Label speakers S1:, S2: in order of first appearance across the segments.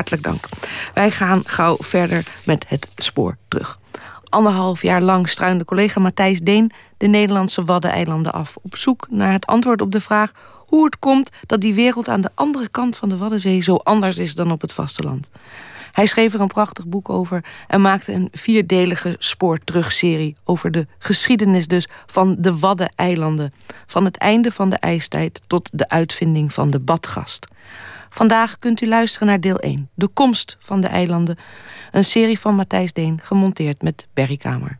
S1: hartelijk dank. Wij gaan gauw verder met het spoor terug. Anderhalf jaar lang struinde collega Matthijs Deen de Nederlandse Waddeneilanden af. Op zoek naar het antwoord op de vraag hoe het komt dat die wereld aan de andere kant van de Waddenzee zo anders is dan op het vasteland. Hij schreef er een prachtig boek over en maakte een vierdelige spoorterugserie over de geschiedenis dus van de Waddeneilanden. Van het einde van de ijstijd tot de uitvinding van de badgast. Vandaag kunt u luisteren naar deel 1, De komst van de eilanden. Een serie van Matthijs Deen, gemonteerd met Berry Kamer.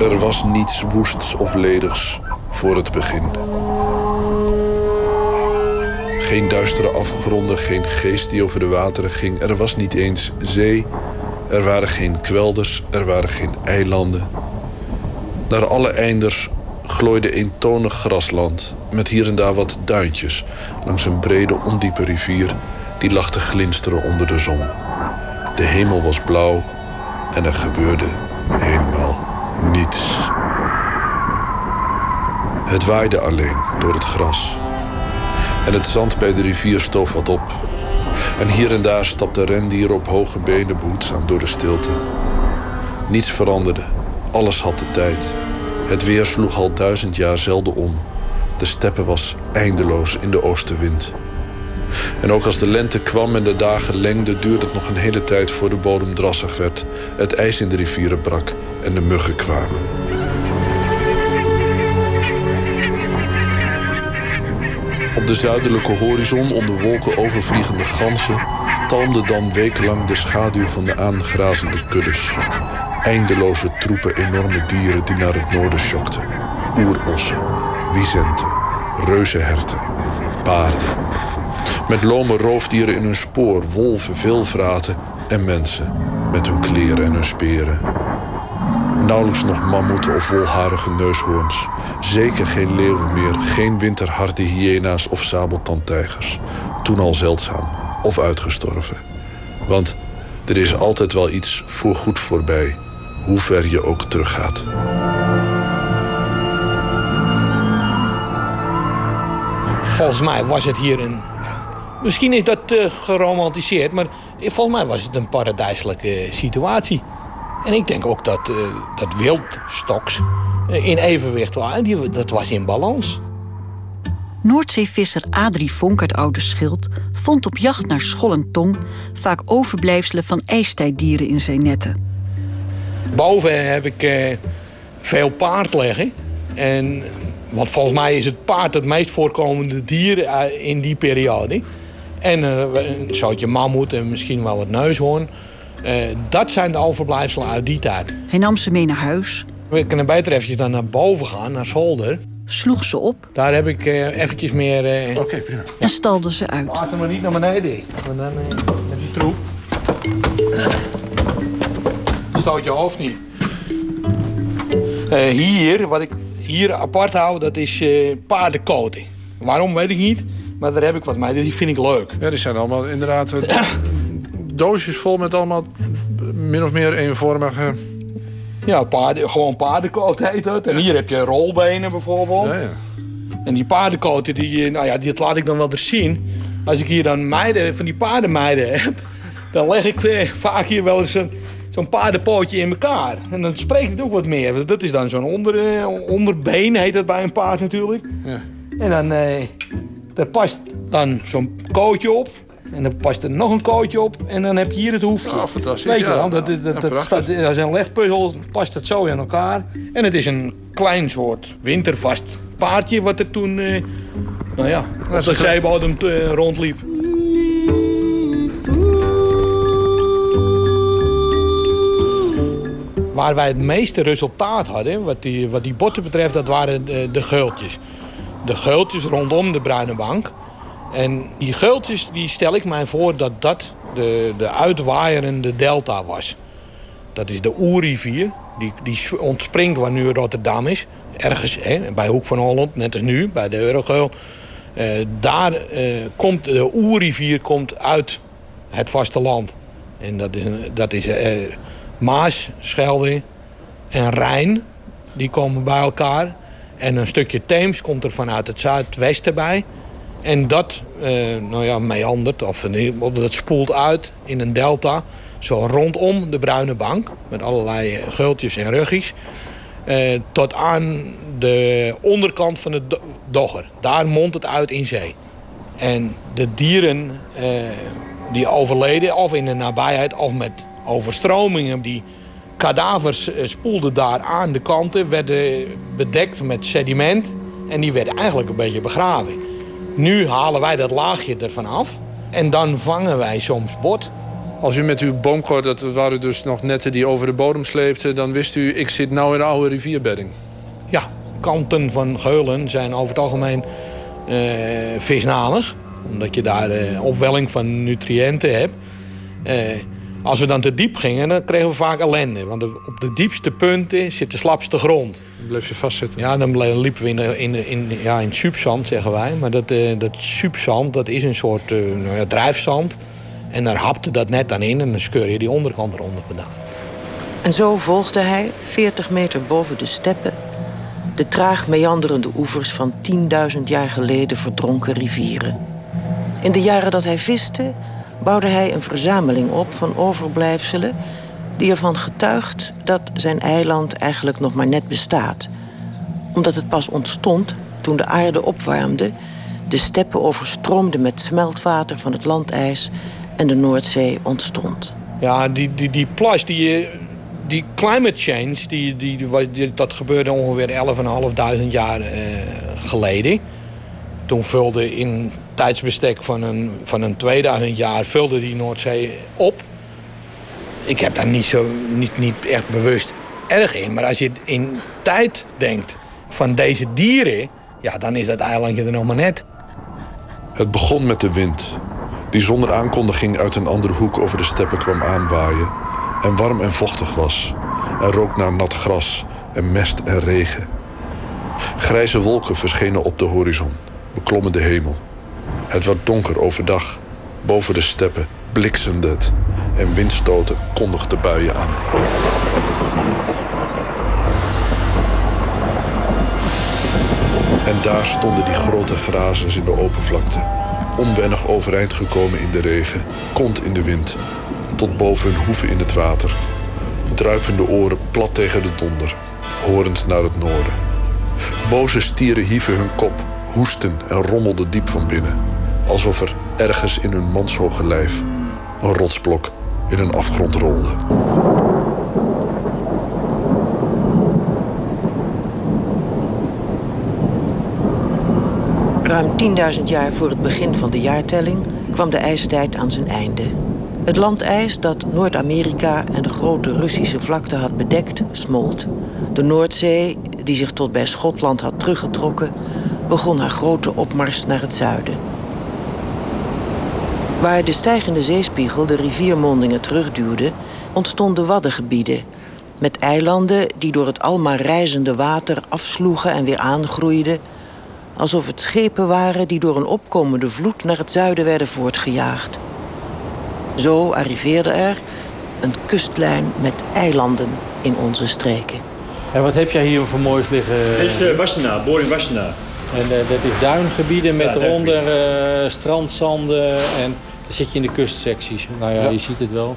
S2: Er was niets woests of ledigs voor het begin. Geen duistere afgronden, geen geest die over de wateren ging. Er was niet eens zee. Er waren geen kwelders, er waren geen eilanden. Naar alle einders glooide eentonig grasland... met hier en daar wat duintjes... langs een brede, ondiepe rivier... die lag te glinsteren onder de zon. De hemel was blauw en er gebeurde helemaal niets. Het waaide alleen door het gras. En het zand bij de rivier stoof wat op. En hier en daar stapte rendier op hoge benen behoedzaam door de stilte. Niets veranderde. Alles had de tijd. Het weer sloeg al duizend jaar zelden om. De steppe was eindeloos in de oostenwind. En ook als de lente kwam en de dagen lengden... duurde het nog een hele tijd voor de bodem drassig werd. Het ijs in de rivieren brak en de muggen kwamen. Op de zuidelijke horizon onder wolken overvliegende ganzen... talmde dan wekenlang de schaduw van de aangrazende kuddes. Eindeloze troepen enorme dieren die naar het noorden sjokten. Oerossen, wisenten, reuzenherten, paarden. Met lome roofdieren in hun spoor, wolven, veelvraten en mensen... met hun kleren en hun speren. Nauwelijks nog mammoeten of wolharige neushoorns. Zeker geen leeuwen meer, geen winterharde hyena's of sabeltandtijgers. Toen al zeldzaam of uitgestorven. Want er is altijd wel iets voorgoed voorbij, hoe ver je ook teruggaat.
S3: Volgens mij was het hier een... Misschien is dat uh, geromantiseerd, maar volgens mij was het een paradijselijke situatie. En ik denk ook dat, uh, dat wildstoks uh, in evenwicht waren. Die, dat was in balans.
S4: Noordzeevisser Adrie Vonk uit Oude Schild vond op jacht naar schol en tong vaak overblijfselen van ijstijddieren in zijn netten.
S3: Boven heb ik uh, veel paard liggen. En, want volgens mij is het paard het meest voorkomende dier in die periode. En een soortje mammoet en misschien wel wat neushoorn. Uh, dat zijn de overblijfselen uit die tijd.
S4: Hij nam ze mee naar huis.
S3: We kunnen beter eventjes dan naar boven gaan, naar zolder.
S4: Sloeg ze op.
S3: Daar heb ik uh, eventjes meer... Uh...
S2: Oké, okay, prima.
S4: En stalde ze uit.
S3: Laat hem maar niet naar beneden. Want dan met die troep. Stoot je hoofd niet. hier, wat ik hier apart hou, dat is paardenkoten. Waarom, weet ik niet. Maar daar heb ik wat mee. Die vind ik leuk.
S2: Ja, die zijn allemaal inderdaad doosjes vol met allemaal min of meer eenvormige...
S3: Ja, paarden, gewoon paardenkoot heet het. En hier heb je rolbenen bijvoorbeeld. Ja, ja. En die paardenkoten, die, nou ja, die laat ik dan wel eens zien. Als ik hier dan meiden, van die paardenmeiden heb... dan leg ik vaak hier wel eens een, zo'n paardenpootje in elkaar. En dan spreekt het ook wat meer. Dat is dan zo'n onder, onderbeen, heet dat bij een paard natuurlijk. Ja. En dan eh, daar past dan zo'n kootje op. En dan past er nog een kootje op en dan heb je hier het hoefje.
S2: Ja, fantastisch.
S3: Weet je wel, dat, dat, dat, dat staat, als een legpuzzel past het zo in elkaar. En het is een klein soort wintervast paardje wat er toen, eh, nou ja, op de zeebodem uh, rondliep. Waar wij het meeste resultaat hadden, wat die, wat die botten betreft, dat waren de, de geultjes. De geultjes rondom de bruine bank. En die geultjes die stel ik mij voor dat dat de, de uitwaaierende delta was. Dat is de Oerrivier. Die, die ontspringt waar nu Rotterdam is. Ergens hè, bij Hoek van Holland, net als nu, bij de Eurogeul. Uh, daar uh, komt de Oerrivier komt uit het vasteland. En dat is, dat is uh, Maas, Schelde en Rijn. die komen bij elkaar. En een stukje Theems komt er vanuit het zuidwesten bij. En dat uh, nou ja, meandert, of dat spoelt uit in een delta. Zo rondom de Bruine Bank. Met allerlei gultjes en ruggies. Uh, tot aan de onderkant van de Dogger. Daar mondt het uit in zee. En de dieren uh, die overleden, of in de nabijheid, of met overstromingen... die kadavers spoelden daar aan de kanten, werden bedekt met sediment... en die werden eigenlijk een beetje begraven. Nu halen wij dat laagje ervan af en dan vangen wij soms bot.
S2: Als u met uw boomkort, dat waren dus nog netten die over de bodem sleepten... dan wist u, ik zit nou in een oude rivierbedding.
S3: Ja, kanten van geulen zijn over het algemeen uh, visnalig. Omdat je daar uh, opwelling van nutriënten hebt. Uh, als we dan te diep gingen, dan kregen we vaak ellende. Want op de diepste punten zit de slapste grond.
S2: Dan bleef je vastzitten?
S3: Ja, dan liepen we in, in, in, ja, in subzand, zeggen wij. Maar dat, uh, dat subzand, dat is een soort uh, nou ja, drijfzand. En daar hapte dat net aan in en dan skeur je die onderkant eronder vandaan.
S5: En zo volgde hij, 40 meter boven de steppen... de traag meanderende oevers van 10.000 jaar geleden verdronken rivieren. In de jaren dat hij viste bouwde hij een verzameling op van overblijfselen die ervan getuigt dat zijn eiland eigenlijk nog maar net bestaat. Omdat het pas ontstond toen de aarde opwarmde, de steppen overstroomden met smeltwater van het landijs en de Noordzee ontstond.
S3: Ja, die, die, die plas, die, die climate change, die, die, dat gebeurde ongeveer 11.500 jaar uh, geleden. Toen vulde in tijdsbestek van een, van een 2000 jaar vulde die Noordzee op. Ik heb daar niet, zo, niet, niet echt bewust erg in. Maar als je in tijd denkt van deze dieren... ja, dan is dat eilandje er nog maar net.
S2: Het begon met de wind. Die zonder aankondiging uit een andere hoek over de steppen kwam aanwaaien. En warm en vochtig was. En rook naar nat gras en mest en regen. Grijze wolken verschenen op de horizon, beklommen de hemel. Het werd donker overdag. Boven de steppen bliksemde het en windstoten kondigden buien aan. En daar stonden die grote grazers in de open vlakte. Onwennig overeind gekomen in de regen, kont in de wind. Tot boven hun hoeven in het water. Druipende oren plat tegen de donder, horens naar het noorden. Boze stieren hieven hun kop, hoesten en rommelden diep van binnen alsof er ergens in hun manshoge lijf een rotsblok in een afgrond rolde.
S5: Ruim 10.000 jaar voor het begin van de jaartelling kwam de ijstijd aan zijn einde. Het landijs dat Noord-Amerika en de grote Russische vlakte had bedekt, smolt. De Noordzee, die zich tot bij Schotland had teruggetrokken, begon haar grote opmars naar het zuiden. Waar de stijgende zeespiegel de riviermondingen terugduwde, ontstonden waddengebieden. Met eilanden die door het almaar reizende water afsloegen en weer aangroeiden. Alsof het schepen waren die door een opkomende vloed naar het zuiden werden voortgejaagd. Zo arriveerde er een kustlijn met eilanden in onze streken.
S6: En wat heb jij hier voor moois liggen?
S7: Dit is uh, Wassenaar, boring Wassenaar.
S6: En uh, dat is duingebieden met ja, eronder uh, strandzanden en dan zit je in de kustsecties. Nou ja, je ziet het wel.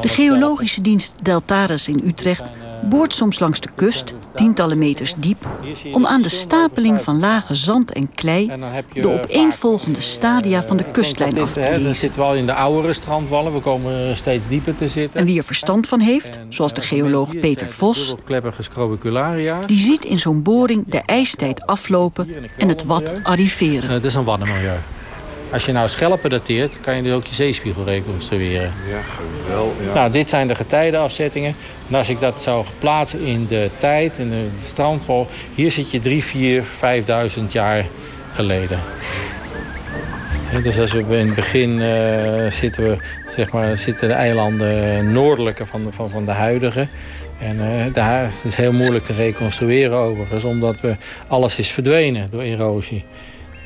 S4: de geologische dienst Deltares in Utrecht boort soms langs de kust, tientallen meters diep, om aan de stapeling van lage zand en klei de opeenvolgende stadia van de kustlijn af te lezen. Dan
S6: zitten we al in de oudere strandwallen, we komen steeds dieper te zitten.
S4: En wie er verstand van heeft, zoals de geoloog Peter Vos, die ziet in zo'n boring de ijstijd aflopen en het wat arriveren.
S6: Het is een waddenmilieu. Als je nou schelpen dateert, kan je dus ook je zeespiegel reconstrueren.
S2: Ja, geweldig. Ja.
S6: Nou, dit zijn de getijdenafzettingen. En als ik dat zou plaatsen in de tijd, in de strandwal... hier zit je 3, 4, 5.000 jaar geleden. dus als we in het begin uh, zitten, we, zeg maar, zitten de eilanden noordelijker van de, van, van de huidige. En uh, daar, het is heel moeilijk te reconstrueren overigens, omdat we, alles is verdwenen door erosie.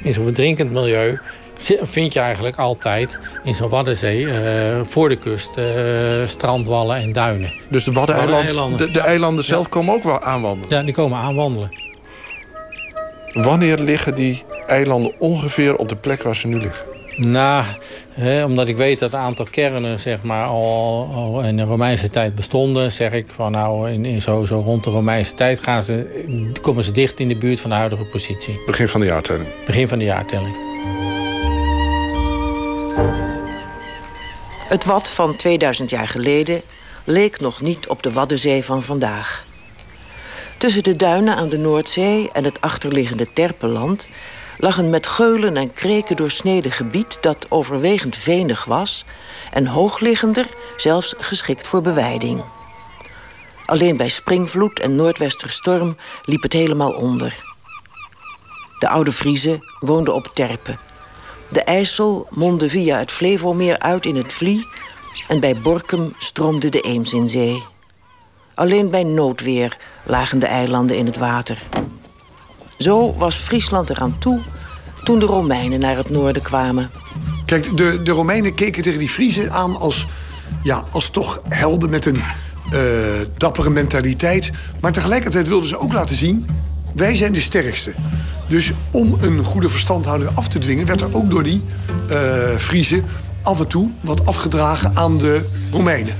S6: In zo'n drinkend milieu vind je eigenlijk altijd in zo'n Waddenzee uh, voor de kust uh, strandwallen en duinen.
S8: Dus de Waddeneilanden, de, de eilanden zelf komen ook wel aanwandelen?
S6: Ja, die komen aanwandelen.
S2: Wanneer liggen die eilanden ongeveer op de plek waar ze nu liggen?
S6: Nou, hè, omdat ik weet dat een aantal kernen zeg maar, al, al, in de Romeinse tijd bestonden, zeg ik van nou in, in zo, zo rond de Romeinse tijd gaan ze, komen ze dicht in de buurt van de huidige positie.
S2: Begin van de jaartelling?
S6: Begin van de jaartelling.
S5: Het Wad van 2000 jaar geleden leek nog niet op de Waddenzee van vandaag. Tussen de duinen aan de Noordzee en het achterliggende Terpenland lag een met geulen en kreken doorsneden gebied dat overwegend venig was en hoogliggender zelfs geschikt voor beweiding. Alleen bij springvloed en noordwesterstorm liep het helemaal onder. De oude Friese woonden op Terpen. De IJssel mondde via het Flevomeer uit in het Vlie... en bij Borkum stroomde de Eems in zee. Alleen bij noodweer lagen de eilanden in het water. Zo was Friesland eraan toe toen de Romeinen naar het noorden kwamen.
S9: Kijk, de, de Romeinen keken tegen die Friesen aan als, ja, als toch helden met een uh, dappere mentaliteit. Maar tegelijkertijd wilden ze ook laten zien... wij zijn de sterkste. Dus om een goede verstandhouding af te dwingen... werd er ook door die uh, Friesen af en toe wat afgedragen aan de Romeinen.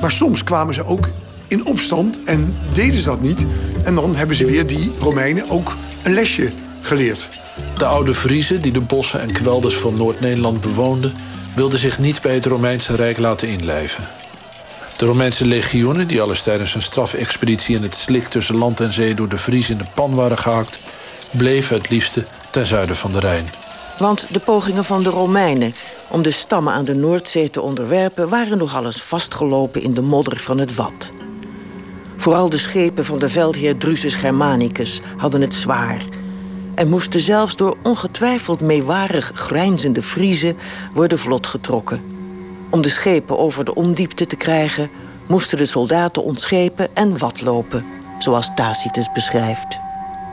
S9: Maar soms kwamen ze ook in opstand en deden ze dat niet. En dan hebben ze weer die Romeinen ook een lesje geleerd.
S2: De oude Friezen, die de bossen en kwelders van Noord-Nederland bewoonden... wilden zich niet bij het Romeinse Rijk laten inlijven. De Romeinse legioenen, die alles tijdens een strafexpeditie... in het slik tussen land en zee door de Fries in de pan waren gehaakt... bleven het liefste ten zuiden van de Rijn.
S5: Want de pogingen van de Romeinen om de stammen aan de Noordzee te onderwerpen... waren nogal eens vastgelopen in de modder van het Wad. Vooral de schepen van de veldheer Drusus Germanicus hadden het zwaar... en moesten zelfs door ongetwijfeld meewarig grijnzende Friezen worden vlot getrokken. Om de schepen over de ondiepte te krijgen... moesten de soldaten ontschepen en watlopen, zoals Tacitus beschrijft.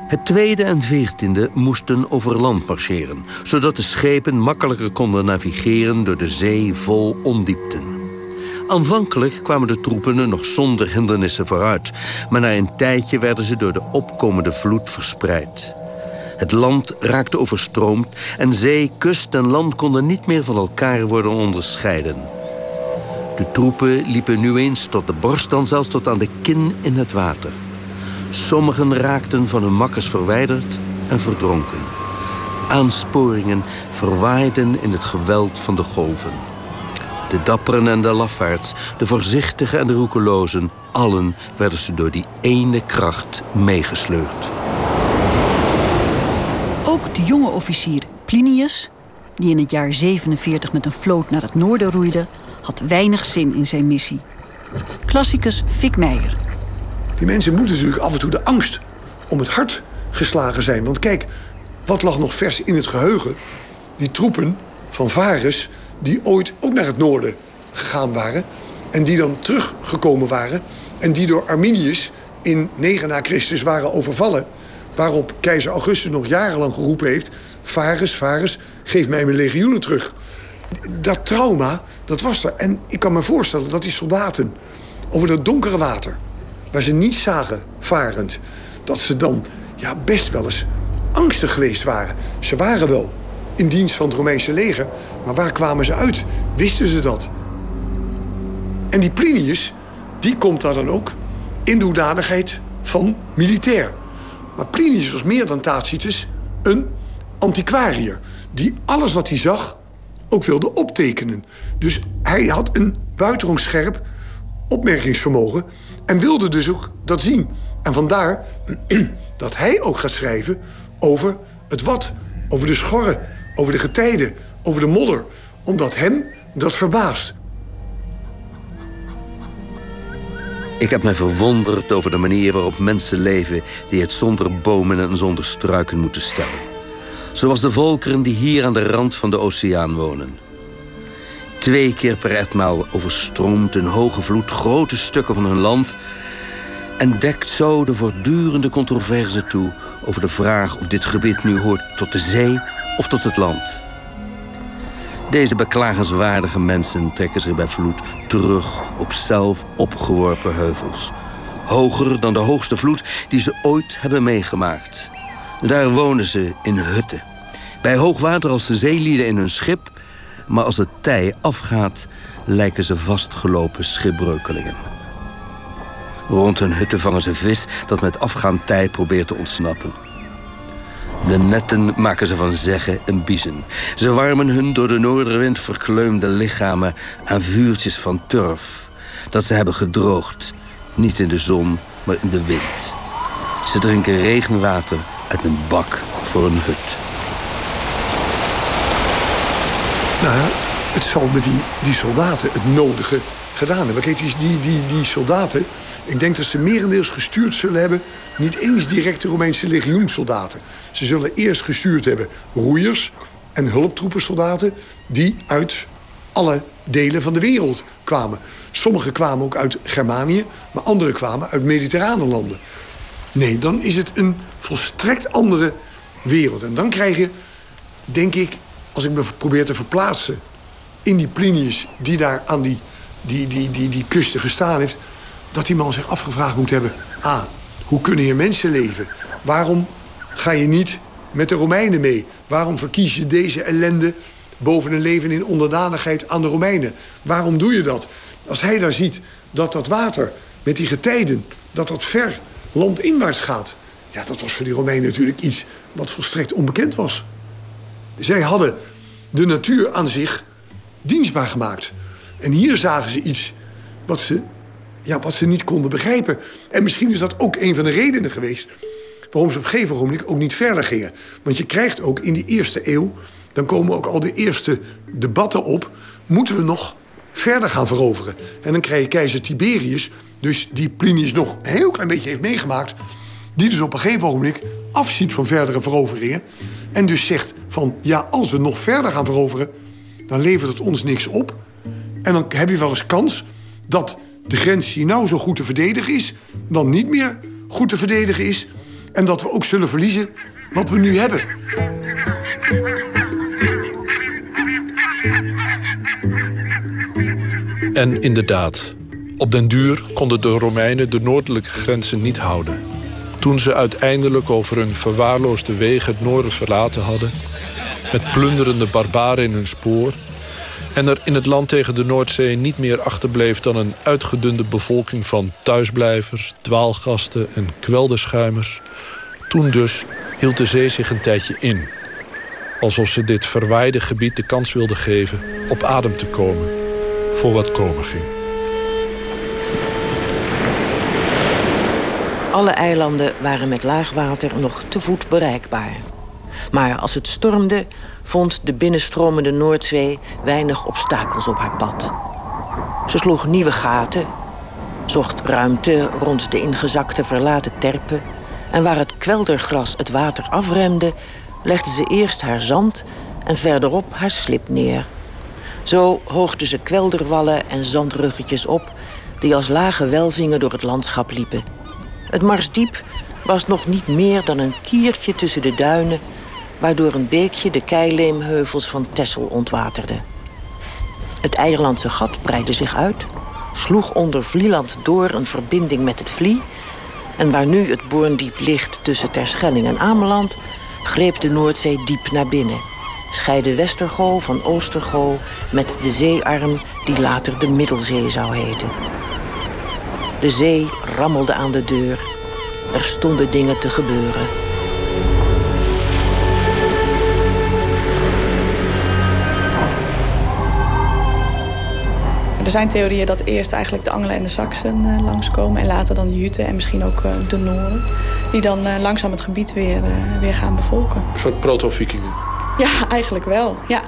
S10: Het tweede en veertiende moesten over land marcheren... zodat de schepen makkelijker konden navigeren door de zee vol ondiepten. Aanvankelijk kwamen de troepen nog zonder hindernissen vooruit... maar na een tijdje werden ze door de opkomende vloed verspreid. Het land raakte overstroomd en zee, kust en land konden niet meer van elkaar worden onderscheiden. De troepen liepen nu eens tot de borst, dan zelfs tot aan de kin in het water. Sommigen raakten van hun makkers verwijderd en verdronken. Aansporingen verwaaiden in het geweld van de golven. De dapperen en de lafaards, de voorzichtigen en de roekelozen... allen werden ze door die ene kracht meegesleurd.
S4: Ook de jonge officier Plinius, die in het jaar 47 met een vloot naar het noorden roeide... had weinig zin in zijn missie. Klassicus Fik Meijer.
S9: Die mensen moeten natuurlijk af en toe de angst om het hart geslagen zijn. Want kijk, wat lag nog vers in het geheugen? Die troepen van Varus die ooit ook naar het noorden gegaan waren... en die dan teruggekomen waren... en die door Arminius in 9 na Christus waren overvallen... waarop keizer Augustus nog jarenlang geroepen heeft... Varus, Varus, geef mij mijn legioenen terug. Dat trauma, dat was er. En ik kan me voorstellen dat die soldaten over dat donkere water... waar ze niet zagen varend... dat ze dan ja, best wel eens angstig geweest waren. Ze waren wel in dienst van het Romeinse leger. Maar waar kwamen ze uit? Wisten ze dat? En die Plinius, die komt daar dan ook in de hoedanigheid van militair. Maar Plinius was meer dan Tacitus een antiquariër. Die alles wat hij zag ook wilde optekenen. Dus hij had een buitengewoon scherp opmerkingsvermogen... en wilde dus ook dat zien. En vandaar dat hij ook gaat schrijven over het wat, over de schorren over de getijden, over de modder, omdat hem dat verbaast.
S10: Ik heb mij verwonderd over de manier waarop mensen leven die het zonder bomen en zonder struiken moeten stellen. Zoals de volkeren die hier aan de rand van de oceaan wonen. Twee keer per etmaal overstroomt een hoge vloed grote stukken van hun land en dekt zo de voortdurende controverse toe over de vraag of dit gebied nu hoort tot de zee of tot het land. Deze beklagenswaardige mensen trekken zich bij vloed terug op zelf opgeworpen heuvels. Hoger dan de hoogste vloed die ze ooit hebben meegemaakt. Daar wonen ze in hutten. Bij hoogwater als de zeelieden in hun schip, maar als het tij afgaat, lijken ze vastgelopen schipbreukelingen. Rond hun hutten vangen ze vis dat met afgaand tij probeert te ontsnappen. De netten maken ze van zeggen en biezen. Ze warmen hun door de noorderwind verkleumde lichamen aan vuurtjes van turf. Dat ze hebben gedroogd, niet in de zon, maar in de wind. Ze drinken regenwater uit een bak voor een hut.
S9: Nou, het zal met die, die soldaten het nodige gedaan hebben. Kijk, die, die, die soldaten, ik denk dat ze merendeels gestuurd zullen hebben... niet eens direct de Romeinse legioensoldaten. Ze zullen eerst gestuurd hebben roeiers en hulptroepensoldaten... die uit alle delen van de wereld kwamen. Sommigen kwamen ook uit Germanië, maar andere kwamen uit mediterrane landen. Nee, dan is het een volstrekt andere wereld. En dan krijg je, denk ik, als ik me probeer te verplaatsen... in die Plinius die daar aan die die, die, die, die kusten gestaan heeft... dat die man zich afgevraagd moet hebben... ah, hoe kunnen hier mensen leven? Waarom ga je niet met de Romeinen mee? Waarom verkies je deze ellende boven een leven in onderdanigheid aan de Romeinen? Waarom doe je dat? Als hij daar ziet dat dat water met die getijden... dat dat ver landinwaarts gaat... ja, dat was voor die Romeinen natuurlijk iets wat volstrekt onbekend was. Zij hadden de natuur aan zich dienstbaar gemaakt... En hier zagen ze iets wat ze, ja, wat ze niet konden begrijpen. En misschien is dat ook een van de redenen geweest... waarom ze op een gegeven moment ook niet verder gingen. Want je krijgt ook in die eerste eeuw... dan komen ook al de eerste debatten op... moeten we nog verder gaan veroveren? En dan krijg je keizer Tiberius... dus die Plinius nog een heel klein beetje heeft meegemaakt... die dus op een gegeven moment afziet van verdere veroveringen... en dus zegt van, ja, als we nog verder gaan veroveren... dan levert het ons niks op... En dan heb je wel eens kans dat de grens die nou zo goed te verdedigen is... dan niet meer goed te verdedigen is. En dat we ook zullen verliezen wat we nu hebben.
S2: En inderdaad, op den duur konden de Romeinen de noordelijke grenzen niet houden. Toen ze uiteindelijk over hun verwaarloosde wegen het noorden verlaten hadden... met plunderende barbaren in hun spoor en er in het land tegen de Noordzee niet meer achterbleef dan een uitgedunde bevolking van thuisblijvers, dwaalgasten en kwelderschuimers. Toen dus hield de zee zich een tijdje in. Alsof ze dit verwijde gebied de kans wilde geven op adem te komen voor wat komen ging.
S5: Alle eilanden waren met laag water nog te voet bereikbaar. Maar als het stormde, vond de binnenstromende Noordzee weinig obstakels op haar pad. Ze sloeg nieuwe gaten, zocht ruimte rond de ingezakte verlaten terpen... en waar het kweldergras het water afremde... legde ze eerst haar zand en verderop haar slip neer. Zo hoogde ze kwelderwallen en zandruggetjes op... die als lage welvingen door het landschap liepen. Het Marsdiep was nog niet meer dan een kiertje tussen de duinen waardoor een beekje de keileemheuvels van Tessel ontwaterde. Het Eierlandse gat breidde zich uit, sloeg onder Vlieland door een verbinding met het Vlie... en waar nu het Boorndiep ligt tussen Terschelling en Ameland... greep de Noordzee diep naar binnen. Scheidde Westergo van Oostergo met de zeearm die later de Middelzee zou heten. De zee rammelde aan de deur. Er stonden dingen te gebeuren.
S11: Er zijn theorieën dat eerst eigenlijk de Angelen en de Saksen uh, langskomen... en later dan de Juten en misschien ook uh, de Noren... die dan uh, langzaam het gebied weer, weer gaan bevolken.
S2: Een soort proto-vikingen?
S11: Ja, eigenlijk wel, ja.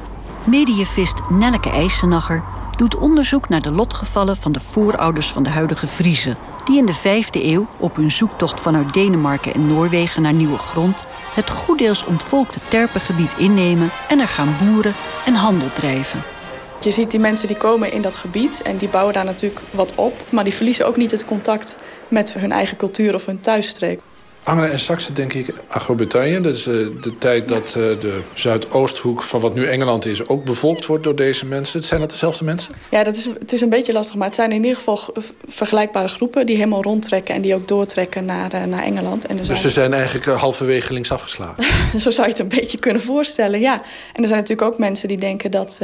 S4: Medievist Nelleke IJsenacher doet onderzoek naar de lotgevallen... van de voorouders van de huidige Friezen... die in de vijfde eeuw op hun zoektocht vanuit Denemarken en Noorwegen naar nieuwe grond... het goeddeels ontvolkte terpengebied innemen en er gaan boeren en handel drijven.
S11: Je ziet die mensen die komen in dat gebied en die bouwen daar natuurlijk wat op. Maar die verliezen ook niet het contact met hun eigen cultuur of hun thuisstreek.
S2: Angelen en Saxen denk ik aan Groot-Brittannië. Dat is uh, de tijd dat uh, de Zuidoosthoek van wat nu Engeland is... ook bevolkt wordt door deze mensen. Zijn dat dezelfde mensen?
S11: Ja, dat is, het is een beetje lastig. Maar het zijn in ieder geval vergelijkbare groepen... die helemaal rondtrekken en die ook doortrekken naar, uh, naar Engeland. En
S2: dus ze zijn eigenlijk halverwege links afgeslagen?
S11: Zo zou je het een beetje kunnen voorstellen, ja. En er zijn natuurlijk ook mensen die denken dat,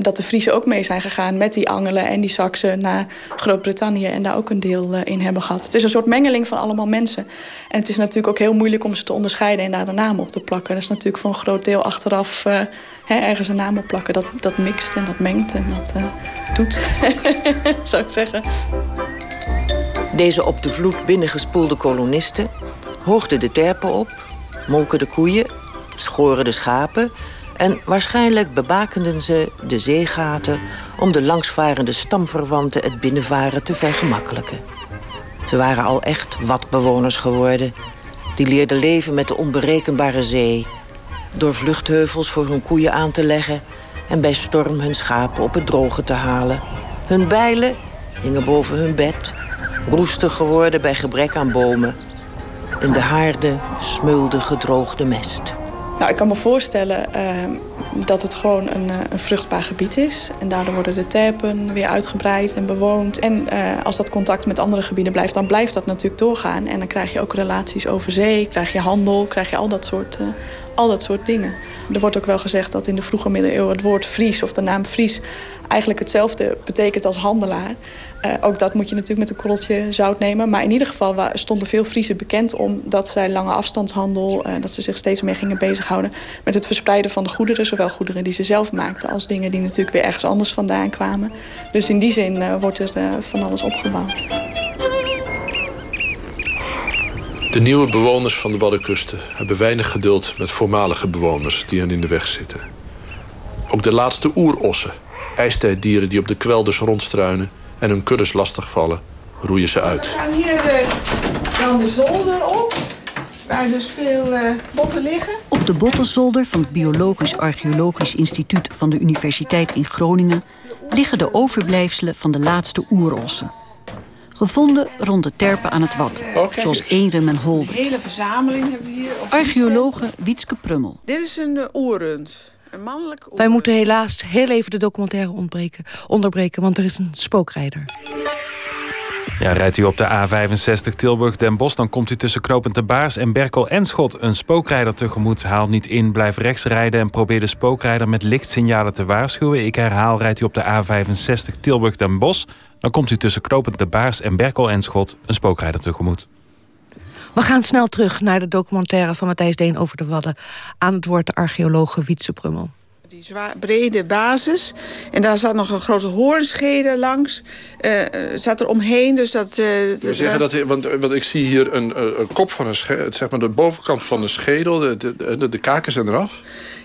S11: dat de Friesen ook mee zijn gegaan... met die Angelen en die Saxen naar Groot-Brittannië... en daar ook een deel in hebben gehad. Het is een soort mengeling van allemaal mensen... En het is natuurlijk ook heel moeilijk om ze te onderscheiden en daar de naam op te plakken. Dat is natuurlijk voor een groot deel achteraf uh, hè, ergens een naam op plakken. Dat, dat mixt en dat mengt en dat uh, doet, zou ik zeggen.
S5: Deze op de vloed binnengespoelde kolonisten hoogden de terpen op, molken de koeien, schoren de schapen en waarschijnlijk bebakenden ze de zeegaten om de langsvarende stamverwanten het binnenvaren te vergemakkelijken. Ze waren al echt watbewoners geworden. Die leerden leven met de onberekenbare zee. Door vluchtheuvels voor hun koeien aan te leggen... en bij storm hun schapen op het droge te halen. Hun bijlen hingen boven hun bed. Roestig geworden bij gebrek aan bomen. In de haarden smulde gedroogde mest.
S11: Nou, ik kan me voorstellen uh, dat het gewoon een, eh, een, vruchtbaar gebied is. En daardoor worden de terpen weer uitgebreid en bewoond. En uh, als dat contact met andere gebieden blijft, dan blijft dat natuurlijk doorgaan. En dan krijg je ook relaties over zee, krijg je handel, krijg je al dat soort, uh, al dat soort dingen. Er wordt ook wel gezegd dat in de vroege middeleeuwen het woord Fries of de naam Fries eigenlijk hetzelfde betekent als handelaar. Ook dat moet je natuurlijk met een korreltje zout nemen. Maar in ieder geval stonden veel Friesen bekend om dat zij lange afstandshandel, dat ze zich steeds meer gingen bezighouden met het verspreiden van de goederen. Zowel goederen die ze zelf maakten als dingen die natuurlijk weer ergens anders vandaan kwamen. Dus in die zin uh, wordt er van alles opgebouwd.
S2: De nieuwe bewoners van de Waddenkusten hebben weinig geduld met voormalige bewoners die hen in de weg zitten. Ook de laatste oerossen, ijstijddieren die op de kwelders rondstruinen en hun kuddes lastigvallen, roeien ze uit.
S12: We gaan hier uh, dan de zolder op, waar dus veel uh, botten liggen.
S4: Op de bottenzolder van het Biologisch Archeologisch Instituut van de Universiteit in Groningen liggen de overblijfselen van de laatste oerossen. Gevonden rond de terpen aan het Wad, okay. zoals Eenrem en Holder.
S12: Een hele verzameling hebben we hier.
S4: Archeologe Wietske Prummel.
S12: Dit is een uh, oerrund. Een mannelijk oerrund.
S1: Wij moeten helaas heel even de documentaire onderbreken, want er is een spookrijder.
S13: Ja, rijdt u op de A65 Tilburg-Den Bosch... dan komt u tussen Knopend Baars en Berkel en Schot... een spookrijder tegemoet. Haal niet in, blijf rechts rijden... en probeer de spookrijder met lichtsignalen te waarschuwen. Ik herhaal, rijdt u op de A65 Tilburg-Den Bosch... dan komt u tussen Knopend Baars en Berkel en Schot... een spookrijder tegemoet.
S1: We gaan snel terug naar de documentaire van Matthijs Deen over de Wadden. Aan het woord de archeologe Wietse Prummel.
S12: Die zwaar, brede basis. En daar zat nog een grote hoornschede langs. Uh, zat er omheen. Dus dat, uh,
S2: We zeggen dat, want, want ik zie hier een, een kop van een schedel. Zeg maar de bovenkant van de schedel. De, de, de, de kaken zijn eraf.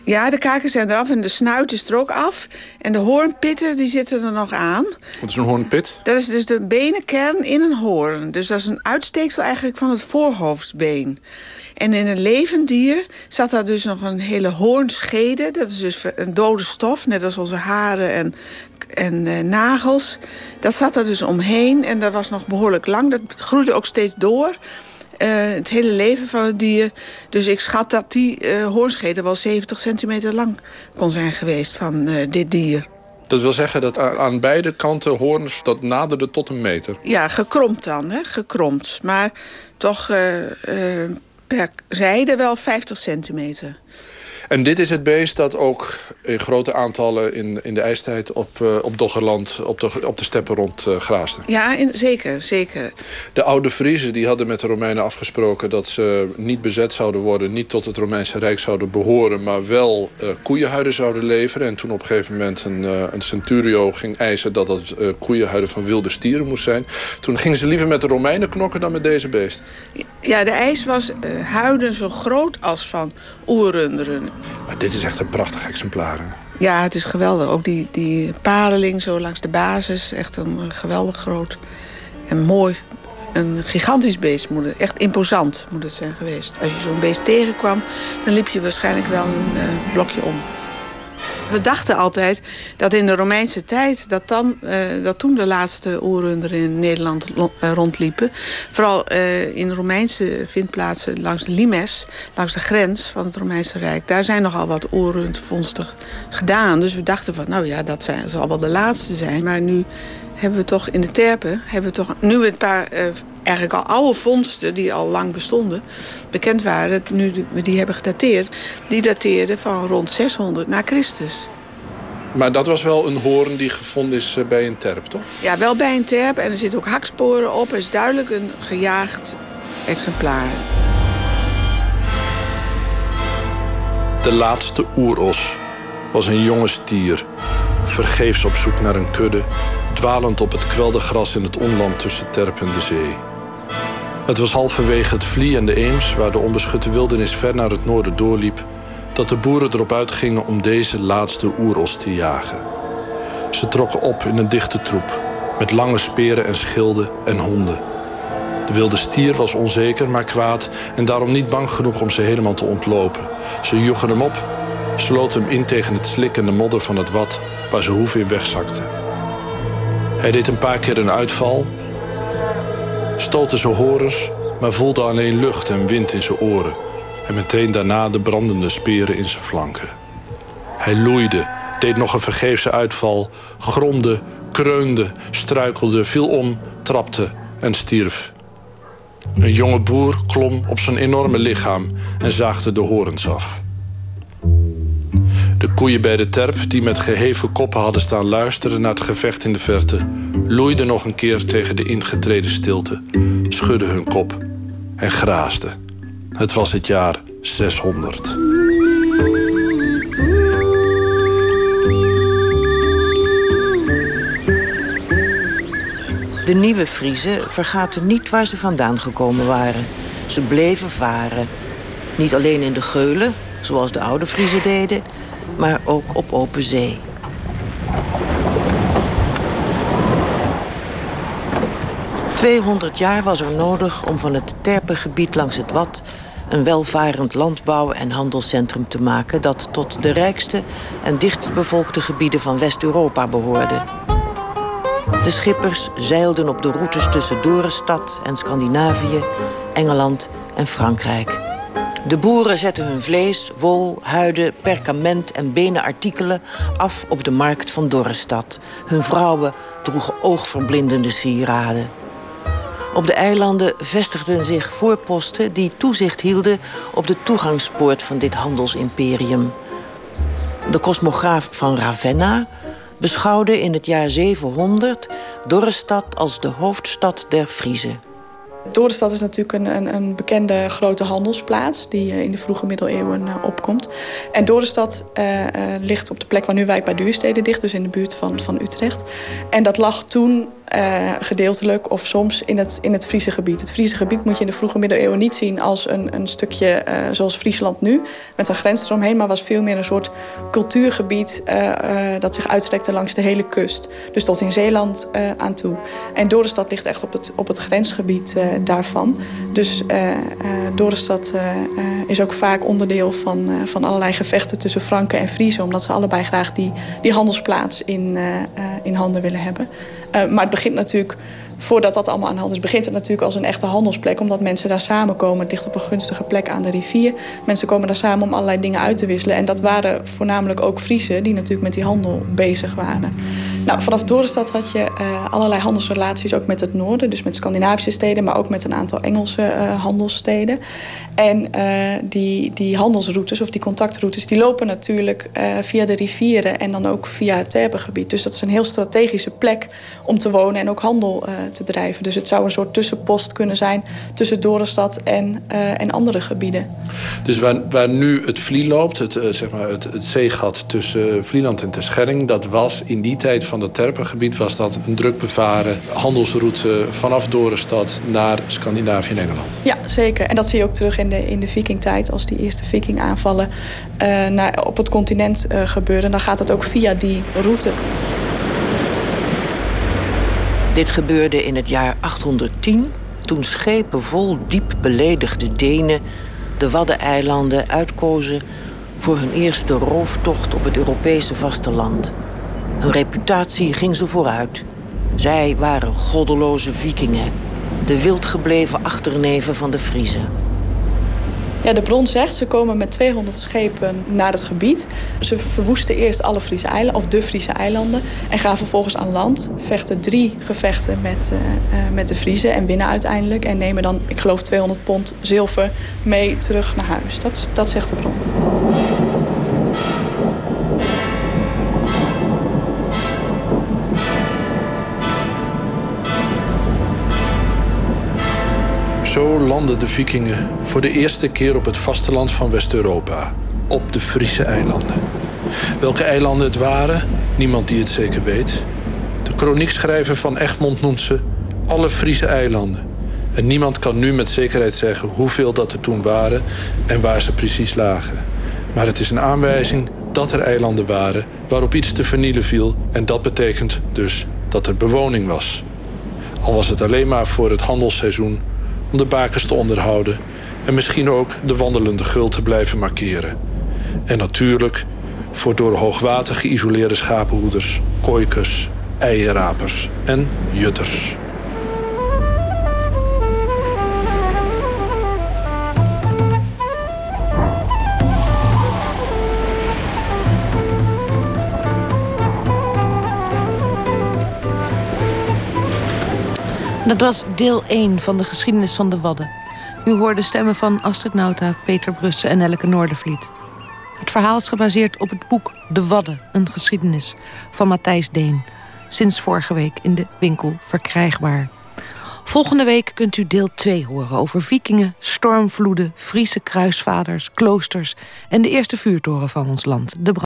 S12: Ja, de kaken zijn eraf en de snuit is er ook af. En de hoornpitten die zitten er nog aan.
S2: Wat is een hoornpit?
S12: Dat is dus de benenkern in een hoorn. Dus dat is een uitsteeksel eigenlijk van het voorhoofdsbeen. En in een levend dier zat daar dus nog een hele hoornschede. Dat is dus een dode stof, net als onze haren en, en uh, nagels. Dat zat er dus omheen en dat was nog behoorlijk lang. Dat groeide ook steeds door. Uh, het hele leven van het dier. Dus ik schat dat die uh, hoornschede wel 70 centimeter lang kon zijn geweest van uh, dit dier.
S2: Dat wil zeggen dat aan beide kanten hoorns dat naderde tot een meter?
S12: Ja, gekromd dan, hè? gekromd. Maar toch per zijde wel 50 centimeter.
S2: En dit is het beest dat ook in grote aantallen in, in de ijstijd op, uh, op Doggerland, op de, op de steppen rond uh, graasde.
S12: Ja, in, zeker, zeker.
S2: De oude Friezen die hadden met de Romeinen afgesproken dat ze niet bezet zouden worden, niet tot het Romeinse Rijk zouden behoren, maar wel uh, koeienhuiden zouden leveren. En toen op een gegeven moment een, een centurio ging eisen dat dat koeienhuiden van wilde stieren moest zijn. Toen gingen ze liever met de Romeinen knokken dan met deze beest.
S12: Ja, de eis was huiden zo groot als van oerrunderen.
S2: Maar dit is echt een prachtig exemplaar. Hè?
S12: Ja, het is geweldig. Ook die, die pareling zo langs de basis. Echt een uh, geweldig groot en mooi. Een gigantisch beest. Moet het, echt imposant moet het zijn geweest. Als je zo'n beest tegenkwam, dan liep je waarschijnlijk wel een uh, blokje om. We dachten altijd dat in de Romeinse tijd... dat, dan, uh, dat toen de laatste oerrunder in Nederland uh, rondliepen. Vooral uh, in Romeinse vindplaatsen langs Limes... langs de grens van het Romeinse Rijk. Daar zijn nogal wat oerrundvondsten gedaan. Dus we dachten van, nou ja, dat zijn, zal wel de laatste zijn. Maar nu hebben we toch in de terpen... hebben we toch nu een paar eigenlijk al oude vondsten die al lang bestonden, bekend waren, nu we die hebben gedateerd, die dateerden van rond 600 na Christus.
S2: Maar dat was wel een hoorn die gevonden is eh, bij een terp, toch?
S12: Ja, wel bij een terp. En er zitten ook haksporen op. Het is duidelijk een gejaagd exemplaar.
S2: De laatste oeros was een jonge stier. Vergeefs op zoek naar een kudde, dwalend op het kwelde gras in het onland tussen Terp en de zee. Het was halverwege het Vlie en de Eems, waar de onbeschutte wildernis ver naar het noorden doorliep, dat de boeren erop uitgingen om deze laatste oeros te jagen. Ze trokken op in een dichte troep, met lange speren en schilden en honden. De wilde stier was onzeker, maar kwaad en daarom niet bang genoeg om ze helemaal te ontlopen. Ze joegen hem op, sloten hem in tegen het slikkende modder van het wad waar zijn hoeven in wegzakten. Hij deed een paar keer een uitval stootte zijn horens, maar voelde alleen lucht en wind in zijn oren. En meteen daarna de brandende speren in zijn flanken. Hij loeide, deed nog een vergeefse uitval, gromde, kreunde, struikelde, viel om, trapte en stierf. Een jonge boer klom op zijn enorme lichaam en zaagde de horens af. De koeien bij de terp, die met geheven koppen hadden staan luisteren naar het gevecht in de verte, loeiden nog een keer tegen de ingetreden stilte, schudden hun kop en graasden. Het was het jaar 600.
S5: De nieuwe Friezen vergaten niet waar ze vandaan gekomen waren. Ze bleven varen. Niet alleen in de geulen, zoals de oude Friezen deden maar ook op open zee. Tweehonderd jaar was er nodig om van het terpengebied langs het Wad... een welvarend landbouw- en handelscentrum te maken... dat tot de rijkste en dichtbevolkte gebieden van West-Europa behoorde. De schippers zeilden op de routes tussen Dorestad en Scandinavië... Engeland en Frankrijk... De boeren zetten hun vlees, wol, huiden, perkament en benenartikelen af op de markt van Dorrestad. Hun vrouwen droegen oogverblindende sieraden. Op de eilanden vestigden zich voorposten die toezicht hielden op de toegangspoort van dit handelsimperium. De kosmograaf van Ravenna beschouwde in het jaar 700 Dorrestad als de hoofdstad der Friezen.
S11: Dorestad is natuurlijk een, een, bekende grote handelsplaats die eh, in de vroege middeleeuwen eh, opkomt. En Dorestad uh, ligt op de plek waar nu Wijk bij Duurstede ligt, dus in de buurt van, van Utrecht. En dat lag toen uh, gedeeltelijk of soms in het, in het Friese gebied. Het Friese gebied moet je in de vroege middeleeuwen niet zien als een, een stukje uh, zoals Friesland nu, met een grens eromheen, maar was veel meer een soort cultuurgebied uh, dat zich uitstrekte langs de hele kust. Dus tot in Zeeland aan toe. En Dorestad ligt echt op het, op het grensgebied daarvan. Dus Dorestad is ook vaak onderdeel van, van allerlei gevechten tussen Franken en Friesen, omdat ze allebei graag die, die handelsplaats in, in handen willen hebben. Uh, maar het begint natuurlijk, voordat dat allemaal aan de hand is, begint het natuurlijk als een echte handelsplek. Omdat mensen daar samenkomen. Het ligt op een gunstige plek aan de rivier. Mensen komen daar samen om allerlei dingen uit te wisselen. En dat waren voornamelijk ook Friesen die natuurlijk met die handel bezig waren. Nou, vanaf Dorestad had je uh, allerlei handelsrelaties ook met het noorden. Dus met Scandinavische steden, maar ook met een aantal Engelse uh, handelssteden. En uh, die, die handelsroutes of die contactroutes... die lopen natuurlijk via de rivieren en dan ook via het Terpengebied. Dus dat is een heel strategische plek om te wonen en ook handel te drijven. Dus het zou een soort tussenpost kunnen zijn tussen Dorestad en, en andere gebieden.
S2: Dus waar, waar nu het Vlie loopt, het, zeg maar het, het zeegat tussen Vlieland en Terschelling... dat was in die tijd van het Terpengebied was dat een druk bevaren handelsroute vanaf Dorestad naar Scandinavië en Engeland.
S11: Ja, zeker. En dat zie je ook terug in de, in de vikingtijd. Als die eerste vikingaanvallen uh, naar, op het continent uh, gebeuren, dan gaat het ook via die route.
S5: Dit gebeurde in het jaar 810, toen schepen vol diep beledigde Denen de Waddeneilanden uitkozen voor hun eerste rooftocht op het Europese vasteland. Hun reputatie ging ze vooruit. Zij waren goddeloze vikingen, de wildgebleven achterneven van de Friezen.
S11: Ja, de bron zegt, ze komen met 200 schepen naar het gebied. Ze verwoesten eerst alle Friese eilanden, of de Friese eilanden... en gaan vervolgens aan land, vechten drie gevechten met, uh, met de Friezen... en winnen uiteindelijk en nemen dan, ik geloof, 200 pond zilver mee terug naar huis. Dat, dat zegt de bron.
S2: Zo landden de vikingen voor de eerste keer op het vasteland van West-Europa. Op de Friese eilanden. Welke eilanden het waren, niemand die het zeker weet. De kroniekschrijver van Egmond noemt ze alle Friese eilanden. En niemand kan nu met zekerheid zeggen hoeveel dat er toen waren en waar ze precies lagen. Maar het is een aanwijzing dat er eilanden waren waarop iets te vernielen viel. En dat betekent dus dat er bewoning was. Al was het alleen maar voor het handelsseizoen om de bakens te onderhouden en misschien ook de wandelende gul te blijven markeren. En natuurlijk voor door hoogwater geïsoleerde schapenhoeders, kooikers, eierrapers en jutters.
S1: Dat was deel 1 van de geschiedenis van de Wadden. U hoorde stemmen van Astrid Nauta, Peter Brussen en Elke Noordervliet. Het verhaal is gebaseerd op het boek De Wadden, een geschiedenis van Matthijs Deen. Sinds vorige week in de winkel verkrijgbaar. Volgende week kunt u deel 2 horen over vikingen, stormvloeden, Friese kruisvaders, kloosters en de eerste vuurtoren van ons land, de